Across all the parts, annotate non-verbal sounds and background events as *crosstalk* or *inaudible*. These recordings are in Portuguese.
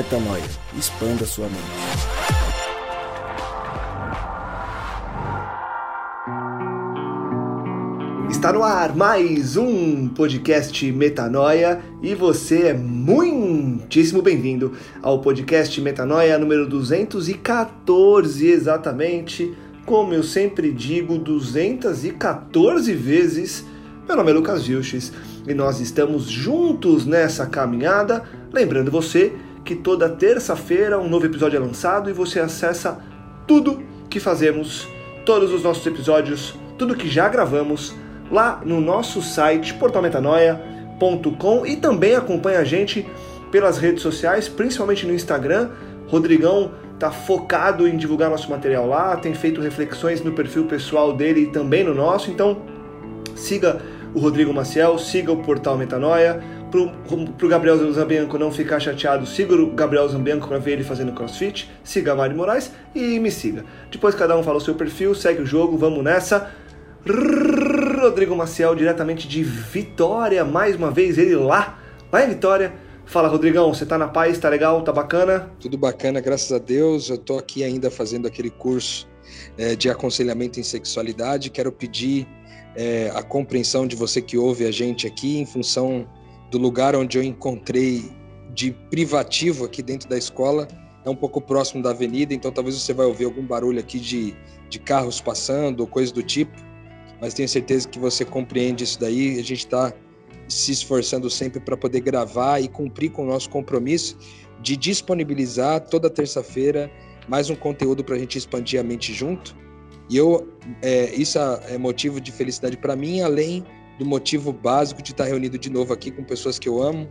Metanoia. Expanda sua mente. Está no ar mais um podcast Metanoia e você é muitíssimo bem-vindo ao podcast Metanoia número 214, exatamente como eu sempre digo, 214 vezes. Meu nome é Lucas Vilches e nós estamos juntos nessa caminhada. Lembrando você que toda terça-feira um novo episódio é lançado e você acessa tudo que fazemos, todos os nossos episódios, tudo que já gravamos lá no nosso site portalmetanoia.com e também acompanha a gente pelas redes sociais, principalmente no Instagram. Rodrigão tá focado em divulgar nosso material lá, tem feito reflexões no perfil pessoal dele e também no nosso, então siga o Rodrigo Maciel, siga o Portal Metanoia. Pro, pro Gabriel Zambianco não ficar chateado, siga o Gabriel Zambianco para ver ele fazendo crossfit, siga a Mari Moraes e me siga. Depois cada um fala o seu perfil, segue o jogo, vamos nessa. Rodrigo Maciel, diretamente de Vitória, mais uma vez ele lá, lá em Vitória. Fala, Rodrigão, você tá na paz, tá legal, tá bacana? Tudo bacana, graças a Deus. Eu tô aqui ainda fazendo aquele curso é, de aconselhamento em sexualidade. Quero pedir é, a compreensão de você que ouve a gente aqui em função do lugar onde eu encontrei de privativo aqui dentro da escola. É um pouco próximo da avenida, então talvez você vai ouvir algum barulho aqui de, de carros passando ou coisa do tipo. Mas tenho certeza que você compreende isso daí. A gente está se esforçando sempre para poder gravar e cumprir com o nosso compromisso de disponibilizar toda terça-feira mais um conteúdo para a gente expandir a mente junto. E eu, é, isso é motivo de felicidade para mim, além do motivo básico de estar reunido de novo aqui com pessoas que eu amo,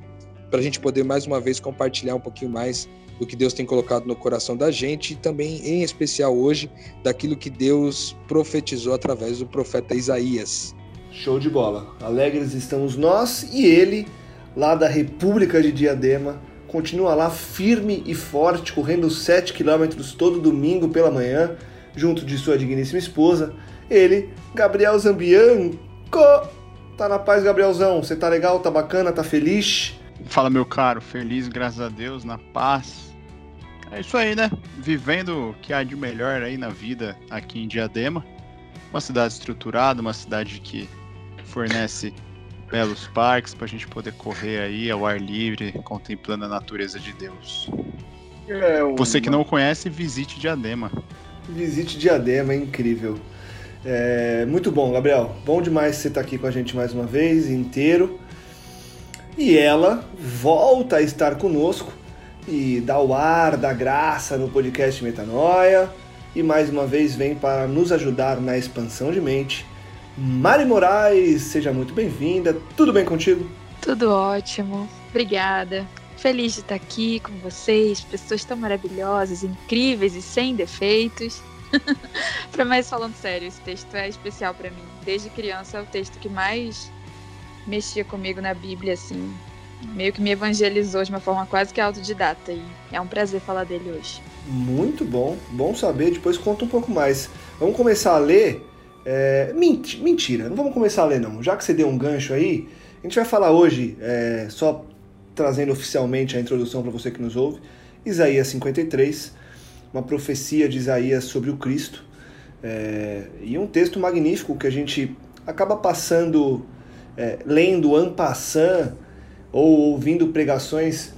para a gente poder mais uma vez compartilhar um pouquinho mais do que Deus tem colocado no coração da gente e também, em especial hoje, daquilo que Deus profetizou através do profeta Isaías. Show de bola. Alegres estamos nós e ele, lá da República de Diadema, continua lá firme e forte, correndo 7 quilômetros todo domingo pela manhã junto de sua digníssima esposa, ele, Gabriel Zambianco. Tá na paz, Gabrielzão? Você tá legal? Tá bacana? Tá feliz? Fala, meu caro. Feliz, graças a Deus, na paz. É isso aí, né? Vivendo o que há de melhor aí na vida aqui em Diadema. Uma cidade estruturada, uma cidade que fornece belos parques para a gente poder correr aí ao ar livre, contemplando a natureza de Deus. É uma... Você que não conhece, visite Diadema. Visite Diadema, é incrível. É, muito bom, Gabriel. Bom demais você estar aqui com a gente mais uma vez, inteiro. E ela volta a estar conosco e dá o ar da graça no podcast Metanoia. E mais uma vez vem para nos ajudar na expansão de mente. Mari Moraes, seja muito bem-vinda. Tudo bem contigo? Tudo ótimo. Obrigada. Feliz de estar aqui com vocês, pessoas tão maravilhosas, incríveis e sem defeitos. *laughs* para mais falando sério, esse texto é especial para mim. Desde criança é o texto que mais mexia comigo na Bíblia, assim, meio que me evangelizou de uma forma quase que autodidata e é um prazer falar dele hoje. Muito bom, bom saber. Depois conta um pouco mais. Vamos começar a ler. É... Mentira, não vamos começar a ler não. Já que você deu um gancho aí, a gente vai falar hoje é... só trazendo oficialmente a introdução para você que nos ouve, Isaías 53, uma profecia de Isaías sobre o Cristo, é, e um texto magnífico que a gente acaba passando, é, lendo en passant, ou ouvindo pregações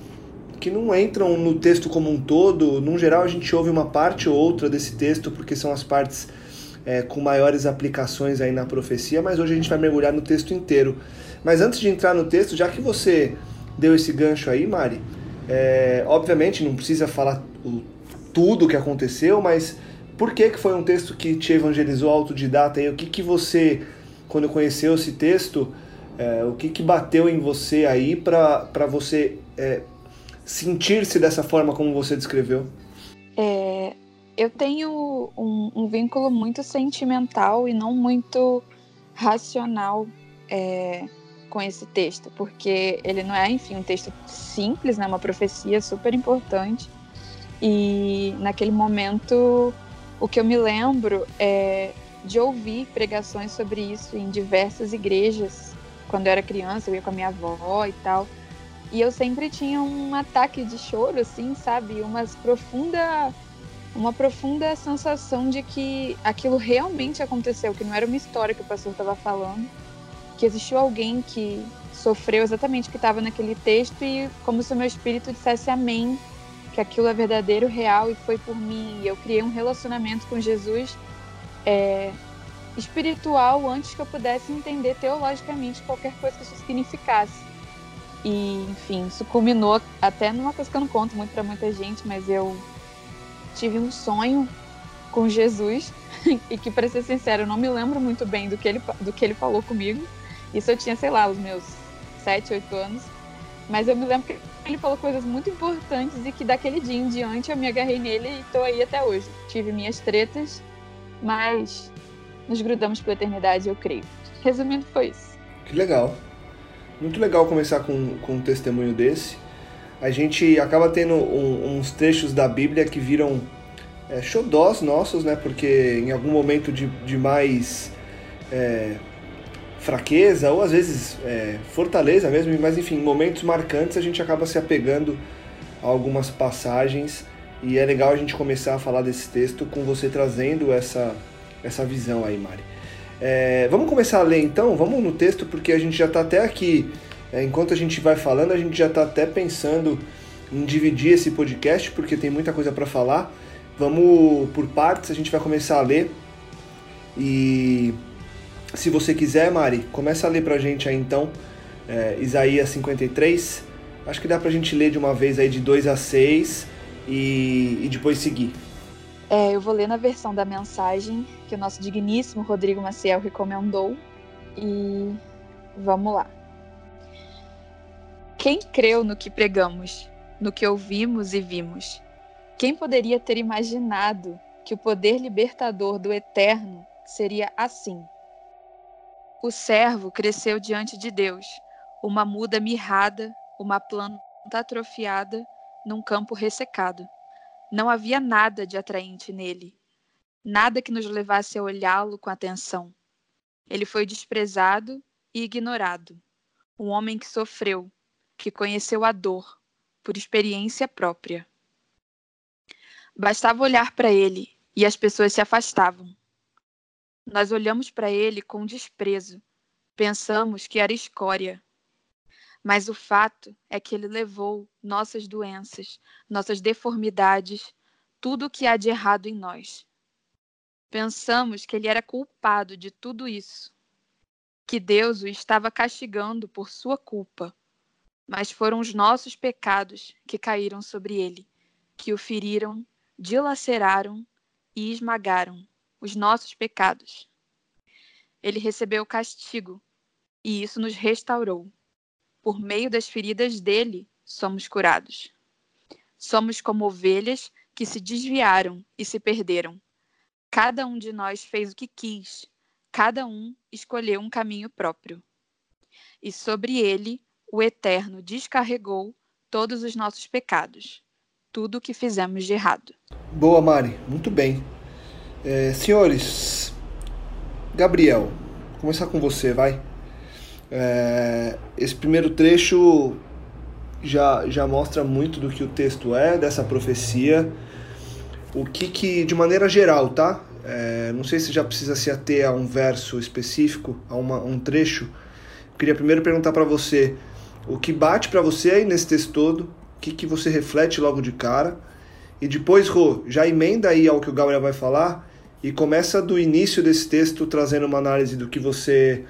que não entram no texto como um todo. No geral, a gente ouve uma parte ou outra desse texto, porque são as partes é, com maiores aplicações aí na profecia, mas hoje a gente vai mergulhar no texto inteiro. Mas antes de entrar no texto, já que você deu esse gancho aí, Mari. É, obviamente não precisa falar o, tudo o que aconteceu, mas por que, que foi um texto que te evangelizou autodidata? E o que, que você, quando conheceu esse texto, é, o que, que bateu em você aí para você é, sentir-se dessa forma como você descreveu? É, eu tenho um, um, vínculo muito sentimental e não muito racional é, com esse texto, porque ele não é, enfim, um texto simples, né, uma profecia super importante. E naquele momento, o que eu me lembro é de ouvir pregações sobre isso em diversas igrejas. Quando eu era criança, eu ia com a minha avó e tal. E eu sempre tinha um ataque de choro, assim, sabe? Uma profunda, uma profunda sensação de que aquilo realmente aconteceu, que não era uma história que o pastor estava falando, que existiu alguém que sofreu exatamente o que estava naquele texto e como se o meu espírito dissesse amém, que aquilo é verdadeiro, real e foi por mim. Eu criei um relacionamento com Jesus é, espiritual antes que eu pudesse entender teologicamente qualquer coisa que isso significasse. E, enfim, isso culminou até numa coisa que eu não conto muito para muita gente, mas eu tive um sonho com Jesus *laughs* e que, para ser sincero, eu não me lembro muito bem do que ele, do que ele falou comigo. Isso eu tinha, sei lá, os meus 7, 8 anos. Mas eu me lembro que ele falou coisas muito importantes e que daquele dia em diante eu me agarrei nele e estou aí até hoje. Tive minhas tretas, mas nos grudamos pela eternidade, eu creio. Resumindo, foi isso. Que legal. Muito legal começar com, com um testemunho desse. A gente acaba tendo um, uns trechos da Bíblia que viram é, xodós nossos, né? Porque em algum momento de, de mais é, fraqueza, ou às vezes é, fortaleza mesmo, mas enfim, momentos marcantes a gente acaba se apegando a algumas passagens e é legal a gente começar a falar desse texto com você trazendo essa, essa visão aí, Mari. É, vamos começar a ler então? Vamos no texto, porque a gente já está até aqui. É, enquanto a gente vai falando, a gente já está até pensando em dividir esse podcast, porque tem muita coisa para falar. Vamos por partes, a gente vai começar a ler. E se você quiser, Mari, começa a ler para a gente aí então, é, Isaías 53. Acho que dá para a gente ler de uma vez aí de 2 a 6 e, e depois seguir. É, eu vou ler na versão da mensagem que o nosso digníssimo Rodrigo Maciel recomendou. E vamos lá. Quem creu no que pregamos, no que ouvimos e vimos? Quem poderia ter imaginado que o poder libertador do eterno seria assim? O servo cresceu diante de Deus, uma muda mirrada, uma planta atrofiada num campo ressecado. Não havia nada de atraente nele, nada que nos levasse a olhá-lo com atenção. Ele foi desprezado e ignorado, um homem que sofreu, que conheceu a dor por experiência própria. Bastava olhar para ele e as pessoas se afastavam. Nós olhamos para ele com desprezo, pensamos que era escória, mas o fato é que ele levou nossas doenças, nossas deformidades, tudo o que há de errado em nós. Pensamos que ele era culpado de tudo isso, que Deus o estava castigando por sua culpa. Mas foram os nossos pecados que caíram sobre ele, que o feriram, dilaceraram e esmagaram os nossos pecados. Ele recebeu o castigo, e isso nos restaurou. Por meio das feridas dele, somos curados. Somos como ovelhas que se desviaram e se perderam. Cada um de nós fez o que quis, cada um escolheu um caminho próprio. E sobre ele, o Eterno descarregou todos os nossos pecados, tudo o que fizemos de errado. Boa, Mari, muito bem. É, senhores, Gabriel, começar com você, vai. É, esse primeiro trecho já, já mostra muito do que o texto é, dessa profecia. O que, que de maneira geral, tá? É, não sei se já precisa se ater a um verso específico, a uma, um trecho. Queria primeiro perguntar para você o que bate para você aí nesse texto todo, o que, que você reflete logo de cara. E depois, Rô, já emenda aí ao que o Gabriel vai falar e começa do início desse texto trazendo uma análise do que você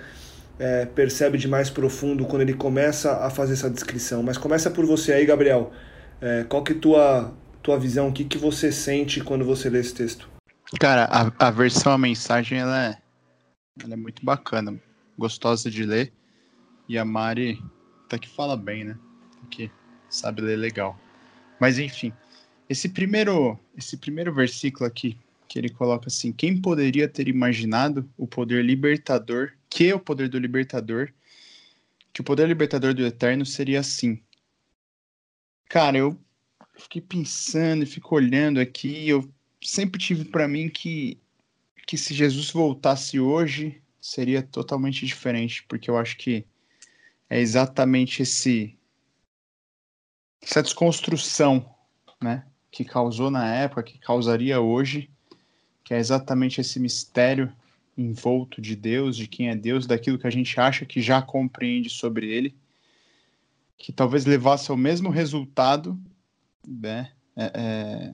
é, percebe de mais profundo quando ele começa a fazer essa descrição. Mas começa por você aí, Gabriel. É, qual que é tua tua visão? O que, que você sente quando você lê esse texto? Cara, a, a versão, a mensagem, ela é, ela é muito bacana, gostosa de ler. E a Mari tá que fala bem, né? Que sabe ler legal. Mas enfim, esse primeiro, esse primeiro versículo aqui, que ele coloca assim: quem poderia ter imaginado o poder libertador que é o poder do libertador, que o poder libertador do eterno seria assim. Cara, eu fiquei pensando e fico olhando aqui, eu sempre tive para mim que que se Jesus voltasse hoje seria totalmente diferente, porque eu acho que é exatamente esse essa desconstrução, né, que causou na época, que causaria hoje, que é exatamente esse mistério envolto de Deus, de quem é Deus, daquilo que a gente acha que já compreende sobre ele, que talvez levasse ao mesmo resultado, né, é, é,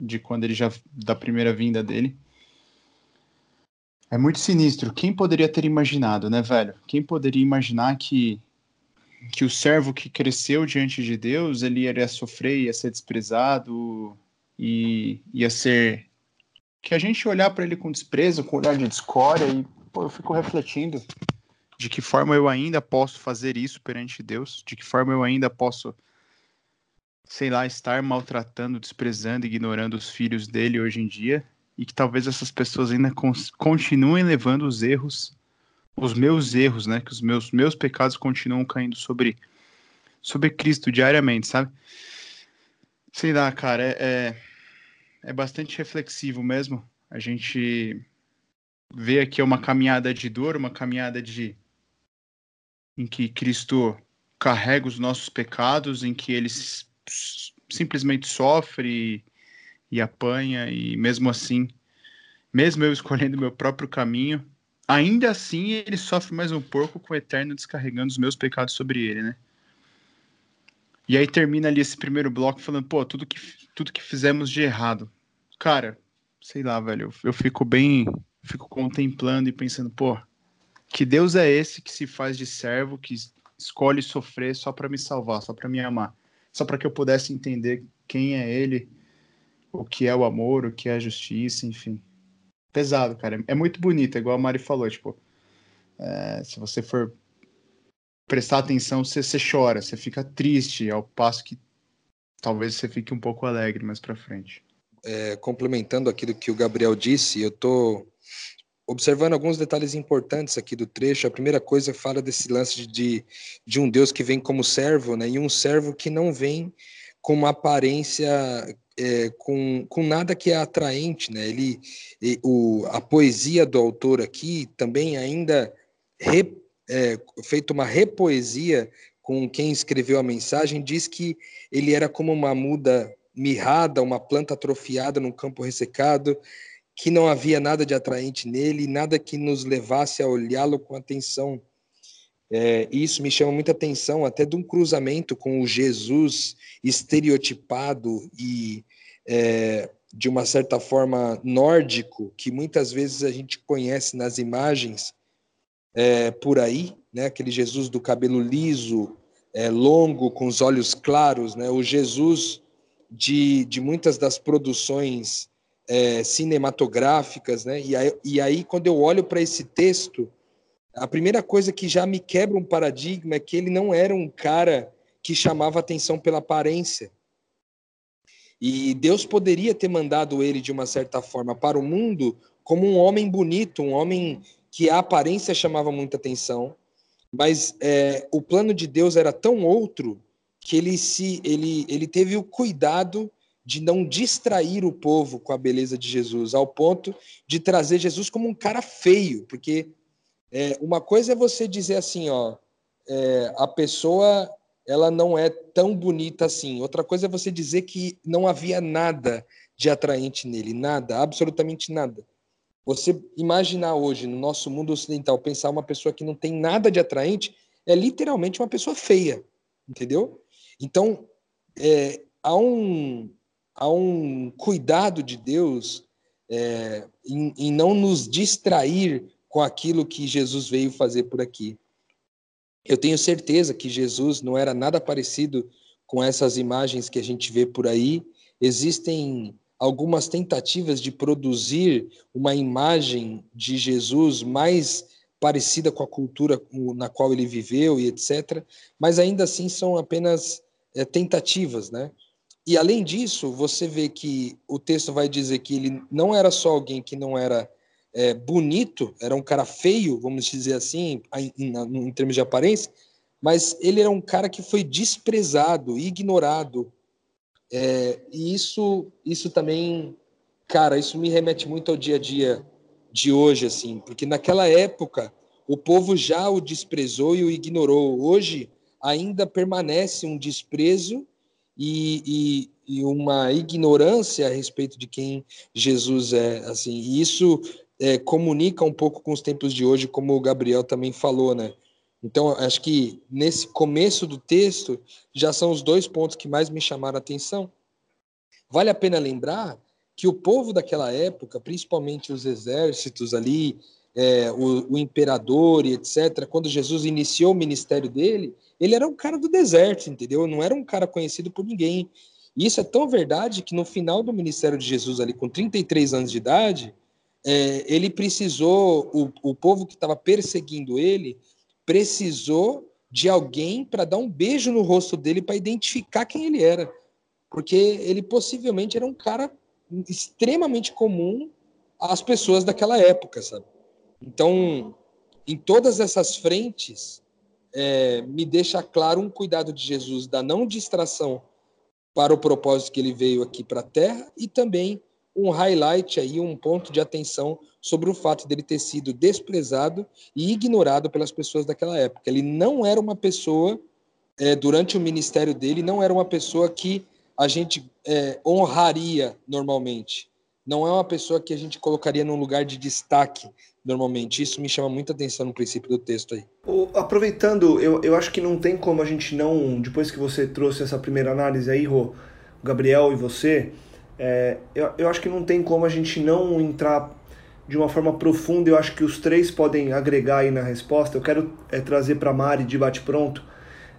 de quando ele já da primeira vinda dele. É muito sinistro. Quem poderia ter imaginado, né, velho? Quem poderia imaginar que que o servo que cresceu diante de Deus, ele iria sofrer, ia ser desprezado e ia ser que a gente olhar para ele com desprezo, com olhar de escória e pô, eu fico refletindo de que forma eu ainda posso fazer isso perante Deus, de que forma eu ainda posso sei lá, estar maltratando, desprezando, ignorando os filhos dele hoje em dia, e que talvez essas pessoas ainda continuem levando os erros os meus erros, né? Que os meus, meus pecados continuam caindo sobre, sobre Cristo diariamente, sabe? Sei lá, cara, é, é, é bastante reflexivo mesmo. A gente vê aqui uma caminhada de dor, uma caminhada de em que Cristo carrega os nossos pecados, em que ele simplesmente sofre e, e apanha, e mesmo assim, mesmo eu escolhendo meu próprio caminho, ainda assim ele sofre mais um pouco com o Eterno descarregando os meus pecados sobre ele, né? E aí termina ali esse primeiro bloco falando, pô, tudo que, tudo que fizemos de errado. Cara, sei lá, velho, eu, eu fico bem, fico contemplando e pensando, pô, que Deus é esse que se faz de servo, que escolhe sofrer só para me salvar, só para me amar, só para que eu pudesse entender quem é ele, o que é o amor, o que é a justiça, enfim pesado, cara. É muito bonito, igual a Mari falou, tipo, é, se você for prestar atenção, você, você chora, você fica triste, ao passo que talvez você fique um pouco alegre mais para frente. É, complementando aquilo que o Gabriel disse, eu tô observando alguns detalhes importantes aqui do trecho. A primeira coisa fala desse lance de, de um Deus que vem como servo, né? E um servo que não vem com uma aparência é, com, com nada que é atraente, né? Ele, o, a poesia do autor aqui também ainda re, é, feito uma repoesia com quem escreveu a mensagem diz que ele era como uma muda mirrada, uma planta atrofiada num campo ressecado, que não havia nada de atraente nele, nada que nos levasse a olhá-lo com atenção. É, isso me chama muita atenção, até de um cruzamento com o Jesus estereotipado e, é, de uma certa forma, nórdico, que muitas vezes a gente conhece nas imagens é, por aí, né? aquele Jesus do cabelo liso, é, longo, com os olhos claros, né? o Jesus de, de muitas das produções é, cinematográficas. Né? E, aí, e aí, quando eu olho para esse texto a primeira coisa que já me quebra um paradigma é que ele não era um cara que chamava atenção pela aparência. E Deus poderia ter mandado ele, de uma certa forma, para o mundo como um homem bonito, um homem que a aparência chamava muita atenção, mas é, o plano de Deus era tão outro que ele, se, ele, ele teve o cuidado de não distrair o povo com a beleza de Jesus, ao ponto de trazer Jesus como um cara feio, porque é, uma coisa é você dizer assim, ó, é, a pessoa ela não é tão bonita assim. Outra coisa é você dizer que não havia nada de atraente nele, nada, absolutamente nada. Você imaginar hoje no nosso mundo ocidental pensar uma pessoa que não tem nada de atraente é literalmente uma pessoa feia, entendeu? Então é, há um há um cuidado de Deus é, em, em não nos distrair com aquilo que Jesus veio fazer por aqui. Eu tenho certeza que Jesus não era nada parecido com essas imagens que a gente vê por aí. Existem algumas tentativas de produzir uma imagem de Jesus mais parecida com a cultura na qual ele viveu e etc. Mas ainda assim são apenas é, tentativas, né? E além disso, você vê que o texto vai dizer que ele não era só alguém que não era é, bonito, era um cara feio, vamos dizer assim, em, em, em termos de aparência, mas ele era um cara que foi desprezado, ignorado. É, e isso, isso também, cara, isso me remete muito ao dia a dia de hoje, assim, porque naquela época o povo já o desprezou e o ignorou. Hoje ainda permanece um desprezo e, e, e, uma ignorância a respeito de quem Jesus é. Assim, e isso é, comunica um pouco com os tempos de hoje, como o Gabriel também falou, né? Então, acho que nesse começo do texto já são os dois pontos que mais me chamaram a atenção. Vale a pena lembrar que o povo daquela época, principalmente os exércitos ali, é, o, o, imperador e etc., quando Jesus iniciou o ministério dele, ele era um cara do deserto, entendeu? Não era um cara conhecido por ninguém. E isso é tão verdade que no final do ministério de Jesus, ali com 33 anos de idade, é, ele precisou, o, o povo que estava perseguindo ele, precisou de alguém para dar um beijo no rosto dele para identificar quem ele era. Porque ele possivelmente era um cara extremamente comum às pessoas daquela época, sabe? Então, em todas essas frentes, é, me deixa claro um cuidado de Jesus da não distração para o propósito que ele veio aqui para a Terra e também um highlight aí, um ponto de atenção sobre o fato dele ter sido desprezado e ignorado pelas pessoas daquela época. Ele não era uma pessoa, é, durante o ministério dele, não era uma pessoa que a gente é, honraria normalmente. Não é uma pessoa que a gente colocaria num lugar de destaque normalmente. Isso me chama muita atenção no princípio do texto aí. Aproveitando, eu, eu acho que não tem como a gente não, depois que você trouxe essa primeira análise aí, Rô, Gabriel e você, é, eu, eu acho que não tem como a gente não entrar de uma forma profunda. Eu acho que os três podem agregar aí na resposta. Eu quero é, trazer para a Mari de bate-pronto,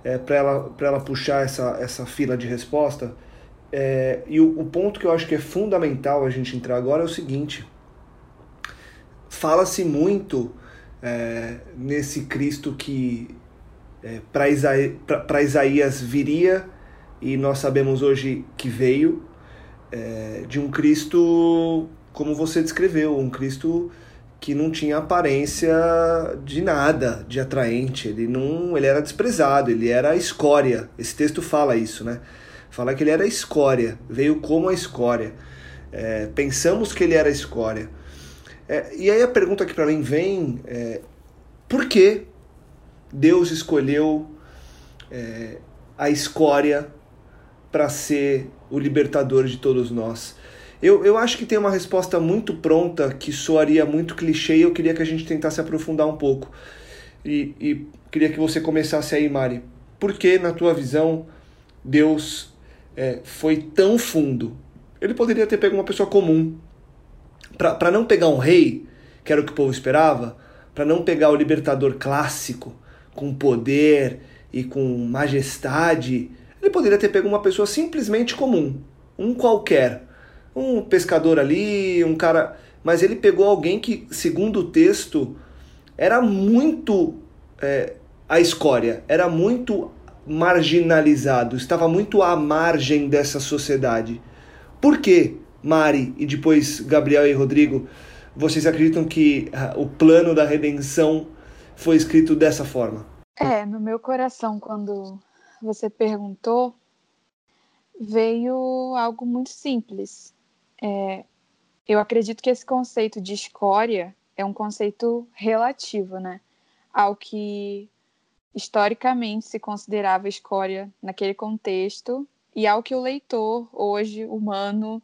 é, para ela, ela puxar essa, essa fila de resposta. É, e o, o ponto que eu acho que é fundamental a gente entrar agora é o seguinte: fala-se muito é, nesse Cristo que é, para Isaías, Isaías viria e nós sabemos hoje que veio é, de um Cristo como você descreveu, um Cristo que não tinha aparência de nada de atraente, ele não, ele era desprezado, ele era escória. Esse texto fala isso, né? Fala que ele era escória, veio como a escória. É, pensamos que ele era escória. É, e aí a pergunta que para mim vem é: por que Deus escolheu é, a escória para ser o libertador de todos nós? Eu, eu acho que tem uma resposta muito pronta que soaria muito clichê e eu queria que a gente tentasse aprofundar um pouco. E, e queria que você começasse aí, Mari. Por que, na tua visão, Deus é, foi tão fundo? Ele poderia ter pego uma pessoa comum. Para não pegar um rei, que era o que o povo esperava, para não pegar o libertador clássico, com poder e com majestade, poderia ter pego uma pessoa simplesmente comum, um qualquer um pescador ali, um cara. Mas ele pegou alguém que, segundo o texto, era muito é, a escória, era muito marginalizado, estava muito à margem dessa sociedade. Por que, Mari e depois Gabriel e Rodrigo, vocês acreditam que uh, o plano da redenção foi escrito dessa forma? É, no meu coração, quando você perguntou, veio algo muito simples. É, eu acredito que esse conceito de escória é um conceito relativo, né? Ao que historicamente se considerava escória naquele contexto e ao que o leitor, hoje, humano,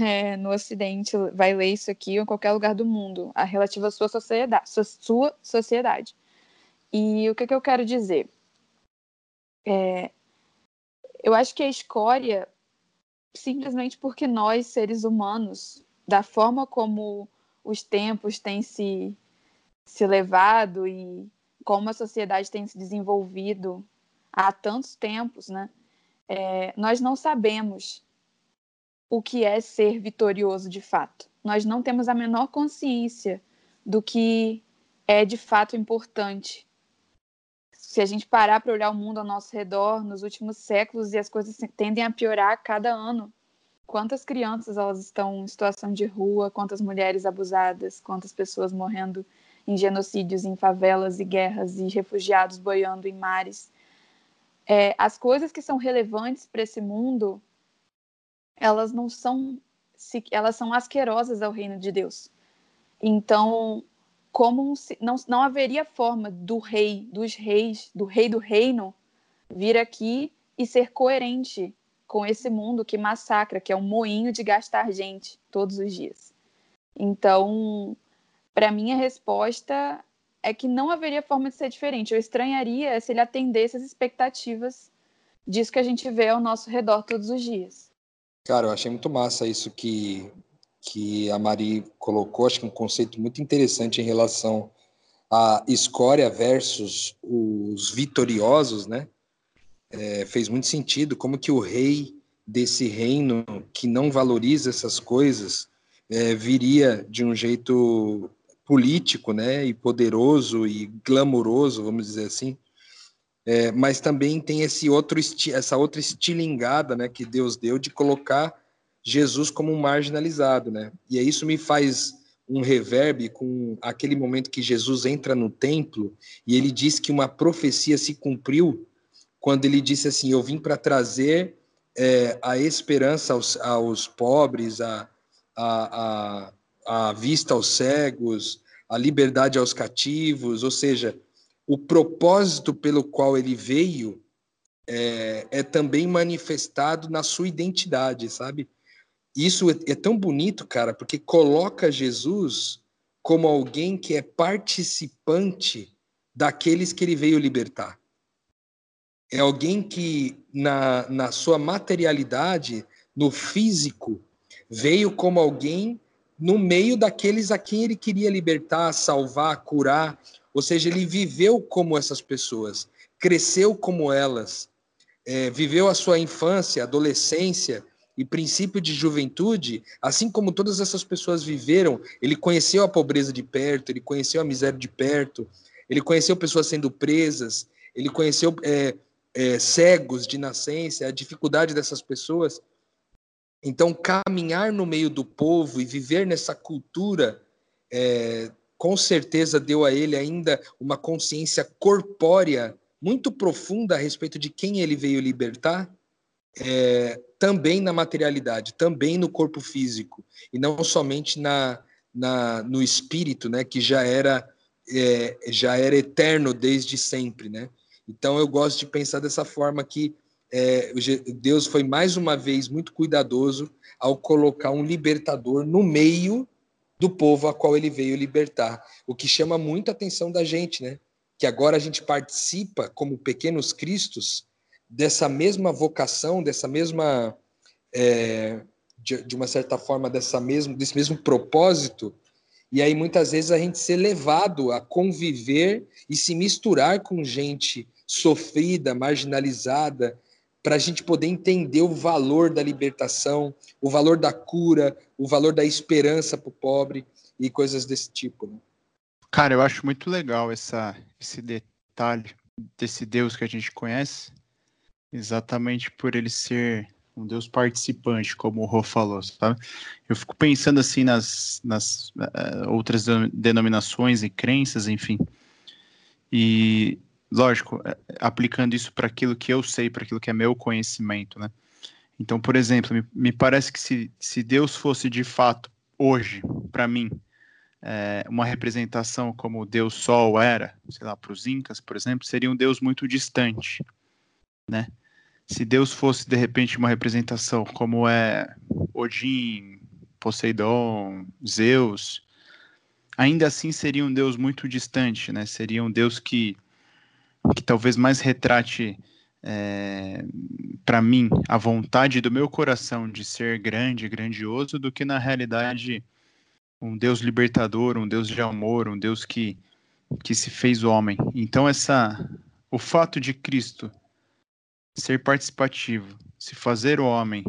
é, no Ocidente, vai ler isso aqui ou em qualquer lugar do mundo, a relativo à sua sociedade. Sua sociedade. E o que, que eu quero dizer? É, eu acho que a escória simplesmente porque nós, seres humanos, da forma como os tempos têm se, se levado e como a sociedade tem se desenvolvido há tantos tempos, né? É, nós não sabemos o que é ser vitorioso de fato. Nós não temos a menor consciência do que é de fato importante. Se a gente parar para olhar o mundo ao nosso redor nos últimos séculos e as coisas tendem a piorar a cada ano, quantas crianças elas estão em situação de rua, quantas mulheres abusadas, quantas pessoas morrendo em genocídios, em favelas e guerras e refugiados boiando em mares. É, as coisas que são relevantes para esse mundo, elas não são, elas são asquerosas ao reino de Deus. Então, como não, não haveria forma do rei, dos reis, do rei do reino, vir aqui e ser coerente com esse mundo que massacra, que é um moinho de gastar gente todos os dias. Então, para mim, a resposta é que não haveria forma de ser diferente. Eu estranharia se ele atendesse as expectativas disso que a gente vê ao nosso redor todos os dias. Cara, eu achei muito massa isso que, que a Mari colocou. Acho que um conceito muito interessante em relação a escória versus os vitoriosos, né? É, fez muito sentido como que o rei desse reino que não valoriza essas coisas é, viria de um jeito político, né, e poderoso e glamouroso, vamos dizer assim, é, mas também tem esse outro essa outra estilingada, né, que Deus deu de colocar Jesus como um marginalizado, né, e isso me faz um reverb com aquele momento que Jesus entra no templo e ele diz que uma profecia se cumpriu quando ele disse assim: Eu vim para trazer é, a esperança aos, aos pobres, a, a, a, a vista aos cegos, a liberdade aos cativos, ou seja, o propósito pelo qual ele veio é, é também manifestado na sua identidade, sabe? Isso é, é tão bonito, cara, porque coloca Jesus como alguém que é participante daqueles que ele veio libertar. É alguém que, na, na sua materialidade, no físico, veio como alguém no meio daqueles a quem ele queria libertar, salvar, curar. Ou seja, ele viveu como essas pessoas, cresceu como elas, é, viveu a sua infância, adolescência e princípio de juventude, assim como todas essas pessoas viveram. Ele conheceu a pobreza de perto, ele conheceu a miséria de perto, ele conheceu pessoas sendo presas, ele conheceu é, é, cegos de nascença, a dificuldade dessas pessoas. Então, caminhar no meio do povo e viver nessa cultura, é, com certeza deu a ele ainda uma consciência corpórea muito profunda a respeito de quem ele veio libertar, é, também na materialidade, também no corpo físico, e não somente na, na no espírito, né, que já era, é, já era eterno desde sempre. Né? Então, eu gosto de pensar dessa forma que é, Deus foi mais uma vez muito cuidadoso ao colocar um libertador no meio do povo a qual ele veio libertar. O que chama muito a atenção da gente, né? Que agora a gente participa como pequenos cristos dessa mesma vocação, dessa mesma, é, de, de, uma certa forma, dessa mesmo, desse mesmo propósito. E aí muitas vezes a gente ser levado a conviver e se misturar com gente sofrida, marginalizada, para a gente poder entender o valor da libertação, o valor da cura, o valor da esperança para o pobre e coisas desse tipo. Né? Cara, eu acho muito legal essa, esse detalhe desse Deus que a gente conhece, exatamente por ele ser um Deus participante, como o Rô falou, sabe? Eu fico pensando assim nas, nas uh, outras denominações e crenças, enfim. E lógico, é, aplicando isso para aquilo que eu sei, para aquilo que é meu conhecimento, né? Então, por exemplo, me, me parece que se, se Deus fosse de fato, hoje, para mim, é, uma representação como o Deus Sol era, sei lá, para os Incas, por exemplo, seria um Deus muito distante, né? Se Deus fosse, de repente, uma representação como é Odin, Poseidon, Zeus, ainda assim seria um Deus muito distante, né? Seria um Deus que que talvez mais retrate é, para mim a vontade do meu coração de ser grande, grandioso, do que na realidade um Deus libertador, um Deus de amor, um Deus que, que se fez homem. Então essa o fato de Cristo ser participativo, se fazer homem,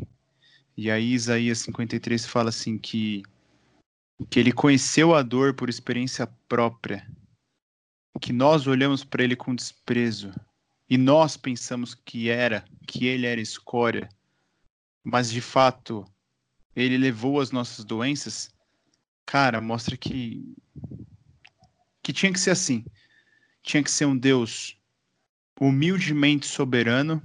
e aí Isaías 53 fala assim que que ele conheceu a dor por experiência própria que nós olhamos para ele com desprezo e nós pensamos que era, que ele era escória, mas de fato ele levou as nossas doenças, cara, mostra que que tinha que ser assim. Tinha que ser um Deus humildemente soberano,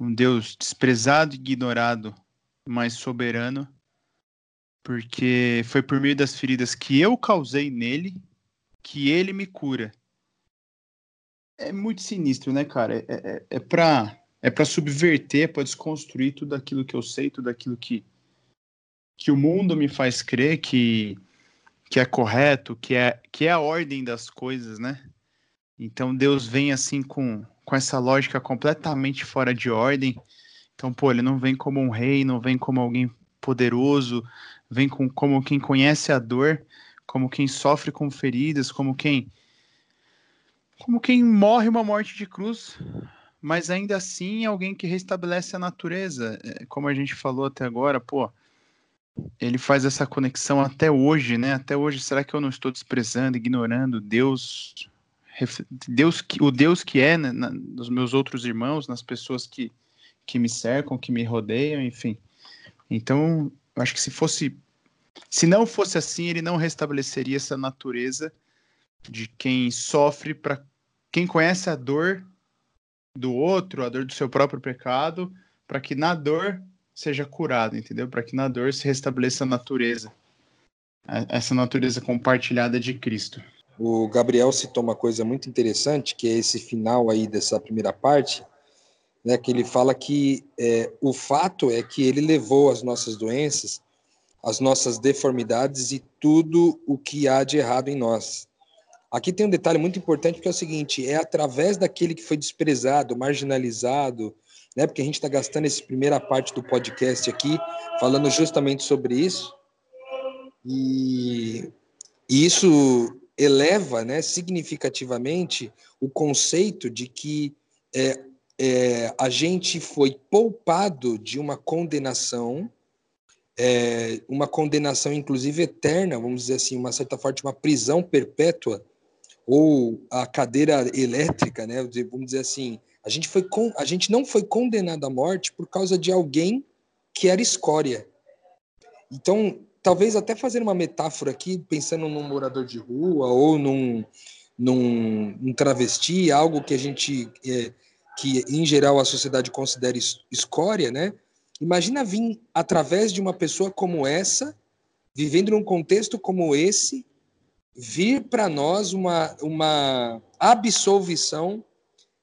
um Deus desprezado e ignorado, mas soberano, porque foi por meio das feridas que eu causei nele que ele me cura. é muito sinistro, né, cara? É, é, é para é para subverter, para desconstruir tudo aquilo que eu sei, tudo aquilo que que o mundo me faz crer que que é correto, que é que é a ordem das coisas, né? Então Deus vem assim com com essa lógica completamente fora de ordem. Então, pô, ele não vem como um rei, não vem como alguém poderoso, vem com, como quem conhece a dor, como quem sofre com feridas, como quem como quem morre uma morte de cruz, mas ainda assim alguém que restabelece a natureza, é, como a gente falou até agora, pô, ele faz essa conexão até hoje, né? Até hoje, será que eu não estou desprezando, ignorando Deus, Deus o Deus que é né, nos meus outros irmãos, nas pessoas que, que me cercam, que me rodeiam, enfim. Então, eu acho que se fosse, se não fosse assim, ele não restabeleceria essa natureza de quem sofre para quem conhece a dor do outro, a dor do seu próprio pecado, para que na dor seja curado, entendeu? Para que na dor se restabeleça a natureza, essa natureza compartilhada de Cristo. O Gabriel citou uma coisa muito interessante, que é esse final aí dessa primeira parte, né, que ele fala que é, o fato é que ele levou as nossas doenças, as nossas deformidades e tudo o que há de errado em nós. Aqui tem um detalhe muito importante que é o seguinte: é através daquele que foi desprezado, marginalizado, né? Porque a gente está gastando essa primeira parte do podcast aqui falando justamente sobre isso e, e isso eleva, né, significativamente o conceito de que é, é, a gente foi poupado de uma condenação é, uma condenação, inclusive eterna, vamos dizer assim, uma certa forma, uma prisão perpétua, ou a cadeira elétrica, né? Vamos dizer assim, a gente, foi con... a gente não foi condenado à morte por causa de alguém que era escória. Então, talvez até fazer uma metáfora aqui, pensando num morador de rua ou num, num, travesti, algo que a gente, é, que em geral a sociedade considera escória, né? Imagina vir através de uma pessoa como essa, vivendo num contexto como esse, vir para nós uma, uma absolvição,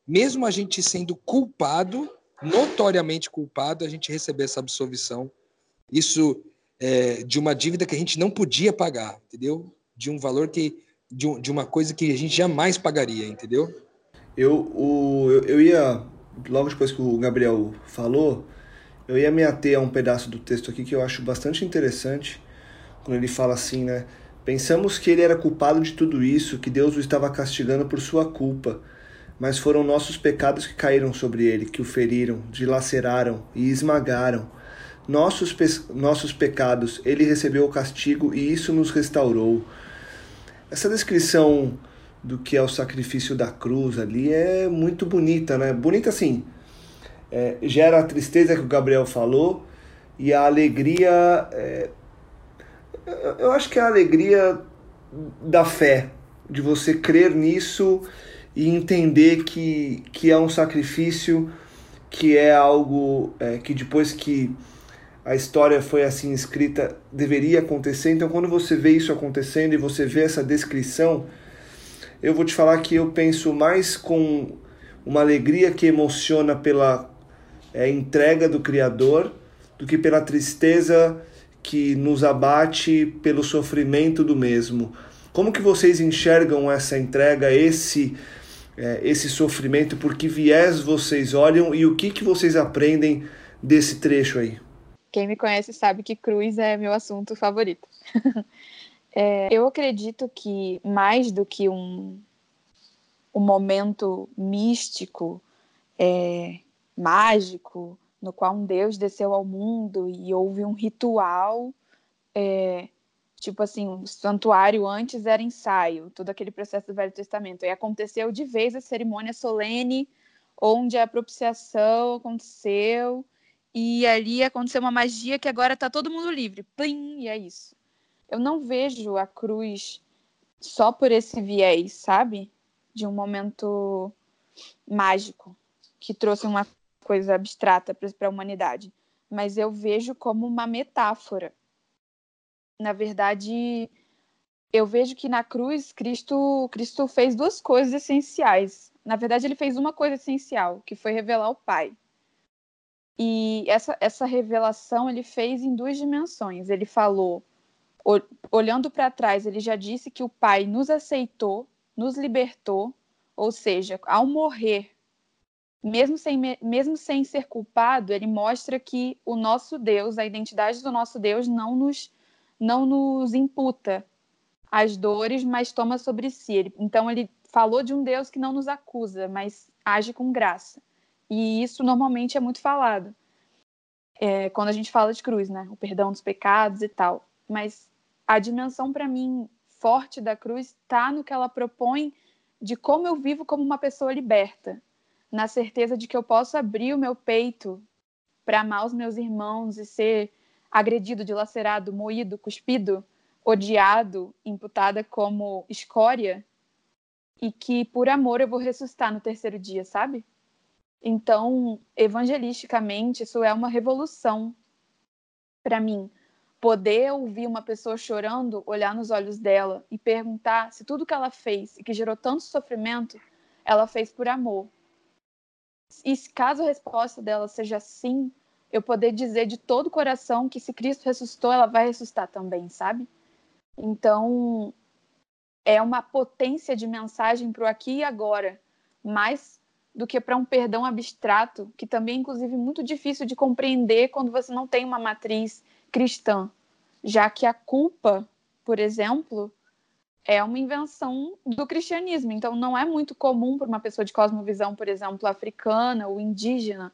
mesmo a gente sendo culpado, notoriamente culpado, a gente receber essa absolvição. Isso é, de uma dívida que a gente não podia pagar, entendeu? De um valor que de, de uma coisa que a gente jamais pagaria, entendeu? Eu, o, eu, eu ia logo depois que o Gabriel falou, eu ia me ater a um pedaço do texto aqui que eu acho bastante interessante, quando ele fala assim, né? Pensamos que ele era culpado de tudo isso, que Deus o estava castigando por sua culpa, mas foram nossos pecados que caíram sobre ele, que o feriram, dilaceraram e esmagaram. Nossos, pe nossos pecados, ele recebeu o castigo e isso nos restaurou. Essa descrição do que é o sacrifício da cruz ali é muito bonita, né? Bonita assim, é, gera a tristeza que o Gabriel falou e a alegria. É, eu acho que é a alegria da fé, de você crer nisso e entender que, que é um sacrifício, que é algo é, que depois que a história foi assim escrita, deveria acontecer. Então, quando você vê isso acontecendo e você vê essa descrição, eu vou te falar que eu penso mais com uma alegria que emociona pela é, entrega do Criador do que pela tristeza que nos abate pelo sofrimento do mesmo. Como que vocês enxergam essa entrega, esse é, esse sofrimento? Por que viés vocês olham e o que que vocês aprendem desse trecho aí? Quem me conhece sabe que cruz é meu assunto favorito. *laughs* é, eu acredito que mais do que um, um momento místico, é, mágico, no qual um Deus desceu ao mundo e houve um ritual. É, tipo assim, o santuário antes era ensaio, todo aquele processo do Velho Testamento. E aconteceu de vez a cerimônia solene, onde a propiciação aconteceu, e ali aconteceu uma magia que agora está todo mundo livre. Plim, e é isso. Eu não vejo a cruz só por esse viés, sabe? De um momento mágico que trouxe uma coisa abstrata para a humanidade, mas eu vejo como uma metáfora. Na verdade, eu vejo que na cruz Cristo Cristo fez duas coisas essenciais Na verdade, ele fez uma coisa essencial, que foi revelar o Pai. E essa, essa revelação ele fez em duas dimensões. Ele falou, olhando para trás, ele já disse que o Pai nos aceitou, nos libertou, ou seja, ao morrer, mesmo sem, mesmo sem ser culpado, ele mostra que o nosso Deus, a identidade do nosso Deus, não nos, não nos imputa as dores, mas toma sobre si. Ele, então, ele falou de um Deus que não nos acusa, mas age com graça. E isso normalmente é muito falado é, quando a gente fala de cruz, né? O perdão dos pecados e tal. Mas a dimensão para mim forte da cruz está no que ela propõe de como eu vivo como uma pessoa liberta, na certeza de que eu posso abrir o meu peito para amar os meus irmãos e ser agredido, dilacerado, moído, cuspido, odiado, imputada como escória, e que por amor eu vou ressuscitar no terceiro dia, sabe? Então, evangelisticamente, isso é uma revolução para mim. Poder ouvir uma pessoa chorando, olhar nos olhos dela e perguntar se tudo que ela fez e que gerou tanto sofrimento, ela fez por amor. E caso a resposta dela seja sim, eu poder dizer de todo o coração que se Cristo ressuscitou, ela vai ressuscitar também, sabe? Então, é uma potência de mensagem para o aqui e agora, mais do que para um perdão abstrato, que também é, inclusive, muito difícil de compreender quando você não tem uma matriz cristã, já que a culpa, por exemplo, é uma invenção do cristianismo. Então, não é muito comum para uma pessoa de cosmovisão, por exemplo, africana ou indígena,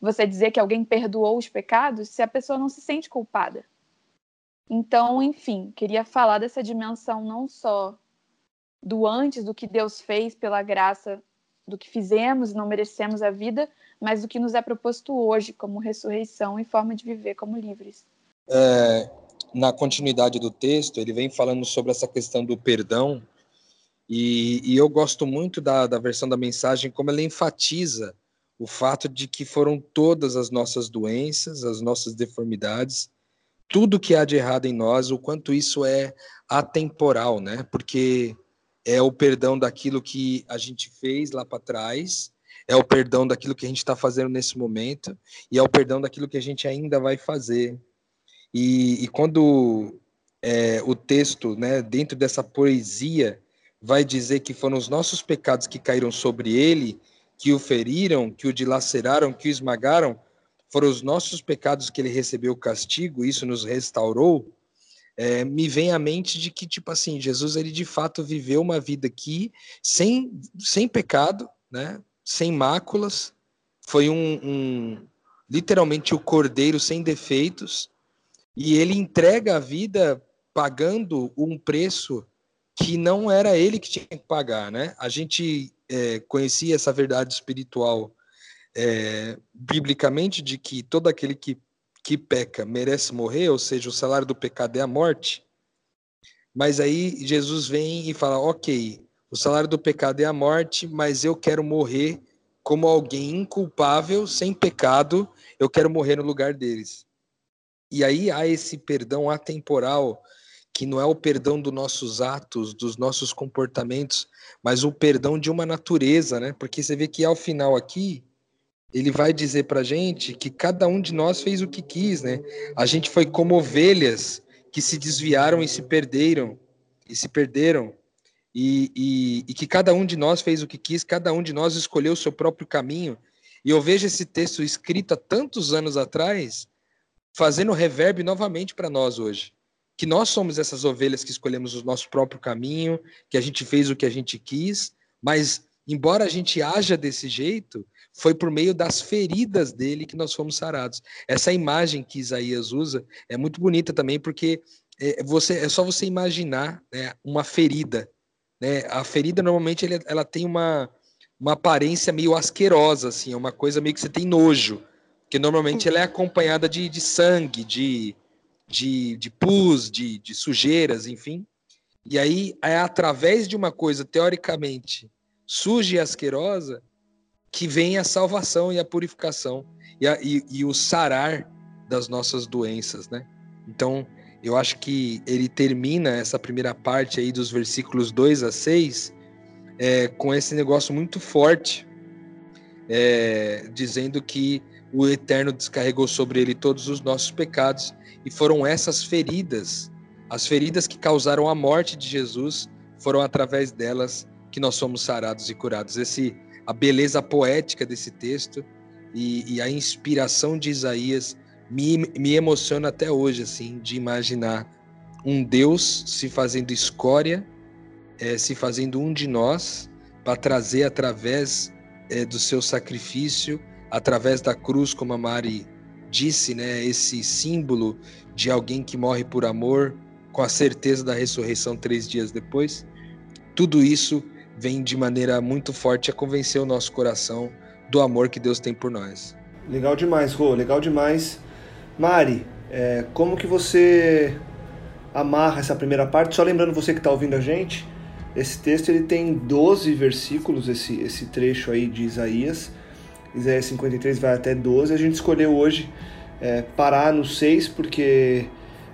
você dizer que alguém perdoou os pecados se a pessoa não se sente culpada. Então, enfim, queria falar dessa dimensão não só do antes, do que Deus fez pela graça, do que fizemos não merecemos a vida, mas do que nos é proposto hoje como ressurreição e forma de viver como livres. É, na continuidade do texto, ele vem falando sobre essa questão do perdão, e, e eu gosto muito da, da versão da mensagem, como ela enfatiza o fato de que foram todas as nossas doenças, as nossas deformidades, tudo que há de errado em nós, o quanto isso é atemporal, né? Porque é o perdão daquilo que a gente fez lá para trás, é o perdão daquilo que a gente está fazendo nesse momento, e é o perdão daquilo que a gente ainda vai fazer. E, e quando é, o texto, né, dentro dessa poesia, vai dizer que foram os nossos pecados que caíram sobre ele, que o feriram, que o dilaceraram, que o esmagaram, foram os nossos pecados que ele recebeu o castigo, isso nos restaurou, é, me vem à mente de que, tipo assim, Jesus, ele de fato viveu uma vida aqui sem, sem pecado, né? sem máculas, foi um, um literalmente o cordeiro sem defeitos, e ele entrega a vida pagando um preço que não era ele que tinha que pagar, né? A gente é, conhecia essa verdade espiritual é, biblicamente de que todo aquele que, que peca merece morrer, ou seja, o salário do pecado é a morte. Mas aí Jesus vem e fala: ok, o salário do pecado é a morte, mas eu quero morrer como alguém inculpável, sem pecado, eu quero morrer no lugar deles. E aí há esse perdão atemporal, que não é o perdão dos nossos atos, dos nossos comportamentos, mas o perdão de uma natureza, né? Porque você vê que ao final aqui, ele vai dizer para gente que cada um de nós fez o que quis, né? A gente foi como ovelhas que se desviaram e se perderam, e se perderam, e, e, e, que cada um de nós fez o que quis, cada um de nós escolheu o seu próprio caminho. E eu vejo esse texto escrito há tantos anos atrás, fazendo reverb novamente para nós hoje. Que nós somos essas ovelhas que escolhemos o nosso próprio caminho, que a gente fez o que a gente quis, mas embora a gente haja desse jeito, foi por meio das feridas dele que nós fomos sarados. Essa imagem que Isaías usa é muito bonita também, porque é, você, é só você imaginar né, uma ferida. Né? A ferida, normalmente, ele, ela tem uma, uma aparência meio asquerosa, assim, é uma coisa meio que você tem nojo, que normalmente ela é acompanhada de, de sangue, de, de, de pus, de, de sujeiras, enfim. E aí é através de uma coisa teoricamente suja e asquerosa que vem a salvação e a purificação e, a, e, e o sarar das nossas doenças, né? Então, eu acho que ele termina essa primeira parte aí dos versículos 2 a 6 é, com esse negócio muito forte, é, dizendo que o Eterno descarregou sobre ele todos os nossos pecados e foram essas feridas, as feridas que causaram a morte de Jesus, foram através delas que nós somos sarados e curados. Esse, a beleza poética desse texto e, e a inspiração de Isaías me, me emociona até hoje, assim, de imaginar um Deus se fazendo escória, é, se fazendo um de nós, para trazer através é, do seu sacrifício, através da cruz, como a Mari disse, né, esse símbolo de alguém que morre por amor, com a certeza da ressurreição três dias depois. Tudo isso vem de maneira muito forte a convencer o nosso coração do amor que Deus tem por nós. Legal demais, Rô, legal demais. Mari, é, como que você amarra essa primeira parte? Só lembrando você que está ouvindo a gente, esse texto ele tem 12 versículos, esse, esse trecho aí de Isaías. Isaías 53 vai até 12. A gente escolheu hoje é, parar no 6, porque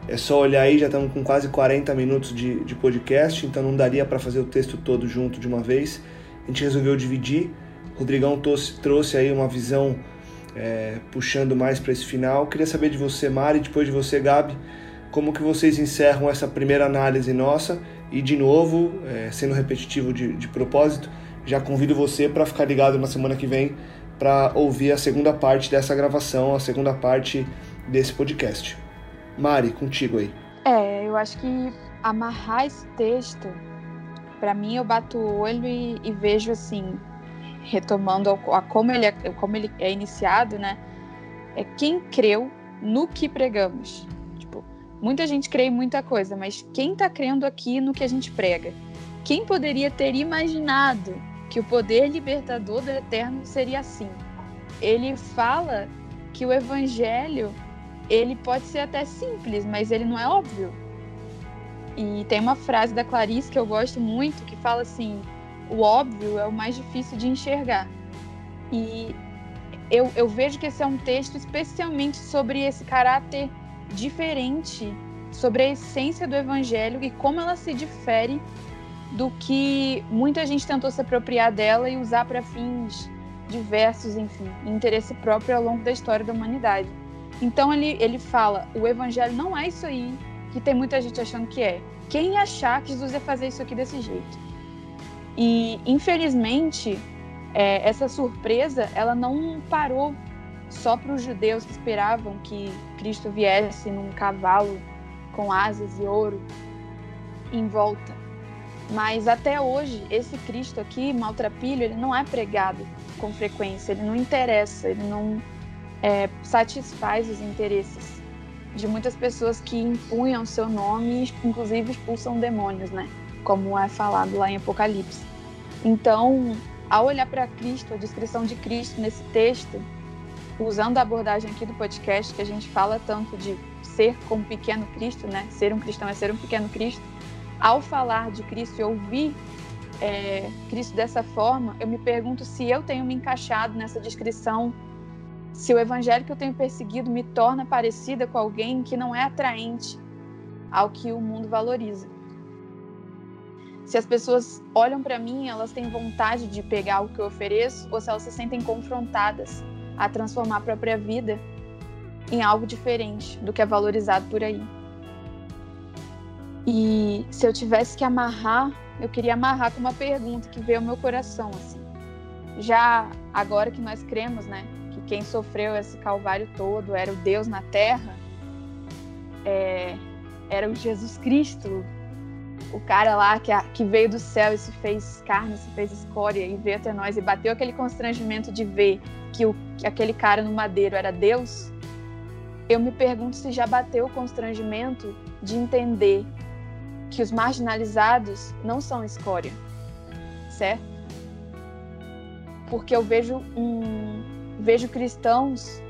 é só olhar aí, já estamos com quase 40 minutos de, de podcast, então não daria para fazer o texto todo junto de uma vez. A gente resolveu dividir. O Rodrigão trouxe, trouxe aí uma visão é, puxando mais para esse final. Queria saber de você, Mari, depois de você, Gabi, como que vocês encerram essa primeira análise nossa e, de novo, é, sendo repetitivo de, de propósito, já convido você para ficar ligado na semana que vem para ouvir a segunda parte dessa gravação, a segunda parte desse podcast. Mari, contigo aí. É, eu acho que amarrar esse texto, para mim eu bato o olho e, e vejo assim, retomando a, a como, ele é, como ele é iniciado, né? É quem creu no que pregamos. Tipo, muita gente crê em muita coisa, mas quem está crendo aqui no que a gente prega? Quem poderia ter imaginado que o poder libertador do eterno seria assim? Ele fala que o evangelho ele pode ser até simples, mas ele não é óbvio. E tem uma frase da Clarice que eu gosto muito que fala assim: o óbvio é o mais difícil de enxergar. E eu, eu vejo que esse é um texto especialmente sobre esse caráter diferente, sobre a essência do evangelho e como ela se difere do que muita gente tentou se apropriar dela e usar para fins diversos, enfim, interesse próprio ao longo da história da humanidade. Então ele, ele fala: o evangelho não é isso aí que tem muita gente achando que é. Quem achar que Jesus ia fazer isso aqui desse jeito? E infelizmente é, essa surpresa ela não parou só para os judeus que esperavam que Cristo viesse num cavalo com asas e ouro em volta. Mas até hoje esse Cristo aqui, maltrapilho, ele não é pregado com frequência, ele não interessa, ele não é, satisfaz os interesses de muitas pessoas que impunham seu nome e inclusive expulsam demônios, né? Como é falado lá em Apocalipse. Então, ao olhar para Cristo, a descrição de Cristo nesse texto, usando a abordagem aqui do podcast que a gente fala tanto de ser como pequeno Cristo, né? Ser um cristão é ser um pequeno Cristo. Ao falar de Cristo e ouvir é, Cristo dessa forma, eu me pergunto se eu tenho me encaixado nessa descrição se o evangelho que eu tenho perseguido me torna parecida com alguém que não é atraente ao que o mundo valoriza. Se as pessoas olham para mim, elas têm vontade de pegar o que eu ofereço, ou se elas se sentem confrontadas a transformar a própria vida em algo diferente do que é valorizado por aí. E se eu tivesse que amarrar, eu queria amarrar com uma pergunta que veio ao meu coração, assim. Já agora que nós cremos, né, quem sofreu esse calvário todo era o Deus na terra, é, era o Jesus Cristo, o cara lá que, que veio do céu e se fez carne, se fez escória e veio até nós e bateu aquele constrangimento de ver que, o, que aquele cara no madeiro era Deus, eu me pergunto se já bateu o constrangimento de entender que os marginalizados não são escória, certo? Porque eu vejo um, vejo cristãos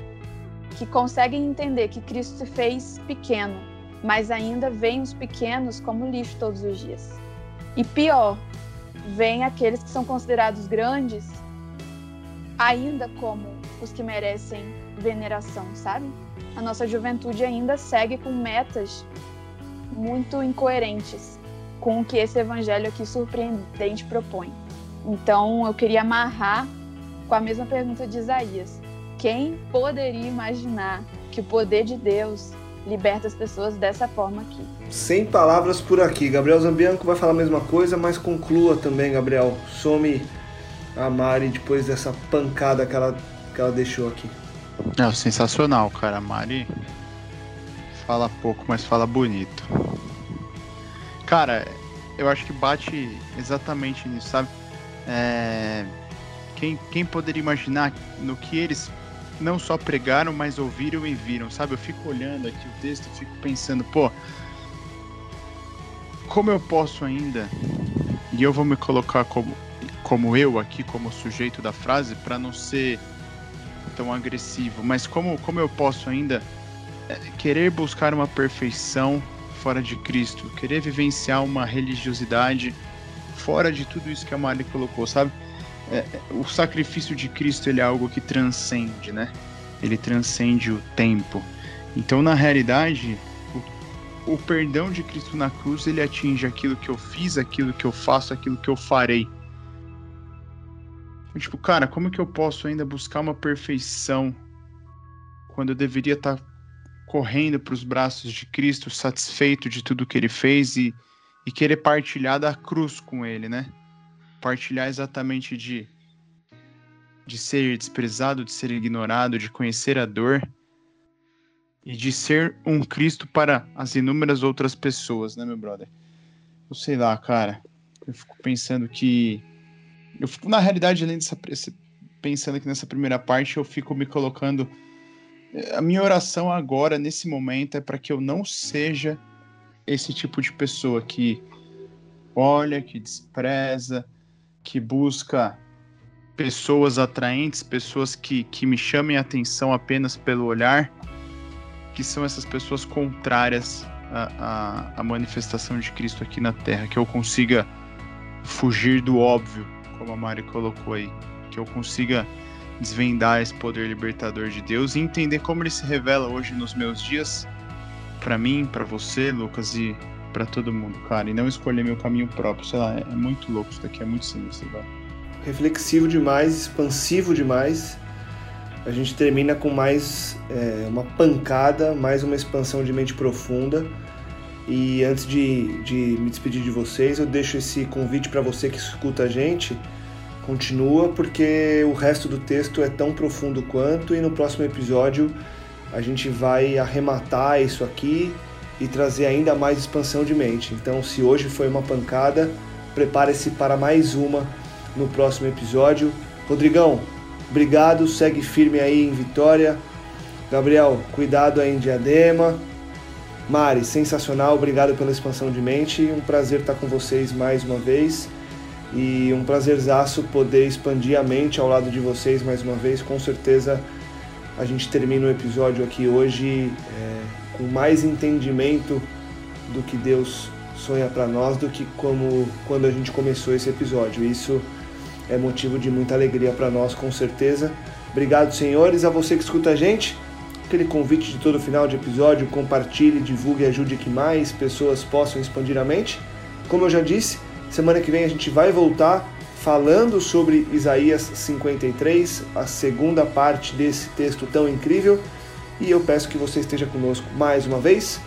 que conseguem entender que Cristo se fez pequeno, mas ainda veem os pequenos como lixo todos os dias. E pior, veem aqueles que são considerados grandes ainda como os que merecem veneração, sabe? A nossa juventude ainda segue com metas muito incoerentes com o que esse evangelho aqui surpreendente propõe. Então eu queria amarrar com a mesma pergunta de Isaías. Quem poderia imaginar que o poder de Deus liberta as pessoas dessa forma aqui? Sem palavras por aqui. Gabriel Zambianco vai falar a mesma coisa, mas conclua também, Gabriel. Some a Mari depois dessa pancada que ela, que ela deixou aqui. É, sensacional, cara. A Mari fala pouco, mas fala bonito. Cara, eu acho que bate exatamente nisso, sabe? É... Quem, quem poderia imaginar no que eles não só pregaram, mas ouviram e viram, sabe? Eu fico olhando aqui o texto fico pensando, pô, como eu posso ainda, e eu vou me colocar como, como eu aqui, como sujeito da frase, para não ser tão agressivo, mas como, como eu posso ainda é, querer buscar uma perfeição fora de Cristo, querer vivenciar uma religiosidade fora de tudo isso que a Mari colocou, sabe? É, é, o sacrifício de Cristo ele é algo que transcende, né? Ele transcende o tempo. Então, na realidade, o, o perdão de Cristo na cruz ele atinge aquilo que eu fiz, aquilo que eu faço, aquilo que eu farei. Então, tipo, cara, como que eu posso ainda buscar uma perfeição quando eu deveria estar tá correndo para os braços de Cristo, satisfeito de tudo que ele fez e, e querer partilhar da cruz com ele, né? Partilhar exatamente de, de ser desprezado, de ser ignorado, de conhecer a dor e de ser um Cristo para as inúmeras outras pessoas, né, meu brother? Eu sei lá, cara. Eu fico pensando que. Eu fico, na realidade, além dessa. Pensando que nessa primeira parte, eu fico me colocando a minha oração agora, nesse momento, é para que eu não seja esse tipo de pessoa que olha, que despreza, que busca pessoas atraentes, pessoas que, que me chamem a atenção apenas pelo olhar, que são essas pessoas contrárias à, à, à manifestação de Cristo aqui na Terra, que eu consiga fugir do óbvio, como a Mari colocou aí, que eu consiga desvendar esse poder libertador de Deus e entender como ele se revela hoje nos meus dias, para mim, para você, Lucas, e para todo mundo, cara. E não escolher meu caminho próprio, sei lá, é, é muito louco isso daqui, é muito sinistro, velho. Reflexivo demais, expansivo demais. A gente termina com mais é, uma pancada, mais uma expansão de mente profunda. E antes de, de me despedir de vocês, eu deixo esse convite para você que escuta a gente continua porque o resto do texto é tão profundo quanto e no próximo episódio a gente vai arrematar isso aqui e trazer ainda mais expansão de mente. Então, se hoje foi uma pancada, prepare-se para mais uma no próximo episódio. Rodrigão, obrigado, segue firme aí em Vitória. Gabriel, cuidado aí em Diadema. Mari, sensacional, obrigado pela expansão de mente. Um prazer estar com vocês mais uma vez e um prazerzaço poder expandir a mente ao lado de vocês mais uma vez. Com certeza a gente termina o episódio aqui hoje é, com mais entendimento do que Deus sonha para nós do que como quando a gente começou esse episódio. Isso é motivo de muita alegria para nós, com certeza. Obrigado, senhores, a você que escuta a gente. Aquele convite de todo final de episódio, compartilhe, divulgue ajude que mais pessoas possam expandir a mente. Como eu já disse, Semana que vem a gente vai voltar falando sobre Isaías 53, a segunda parte desse texto tão incrível. E eu peço que você esteja conosco mais uma vez.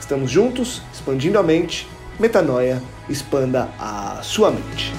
Estamos juntos, expandindo a mente. Metanoia, expanda a sua mente.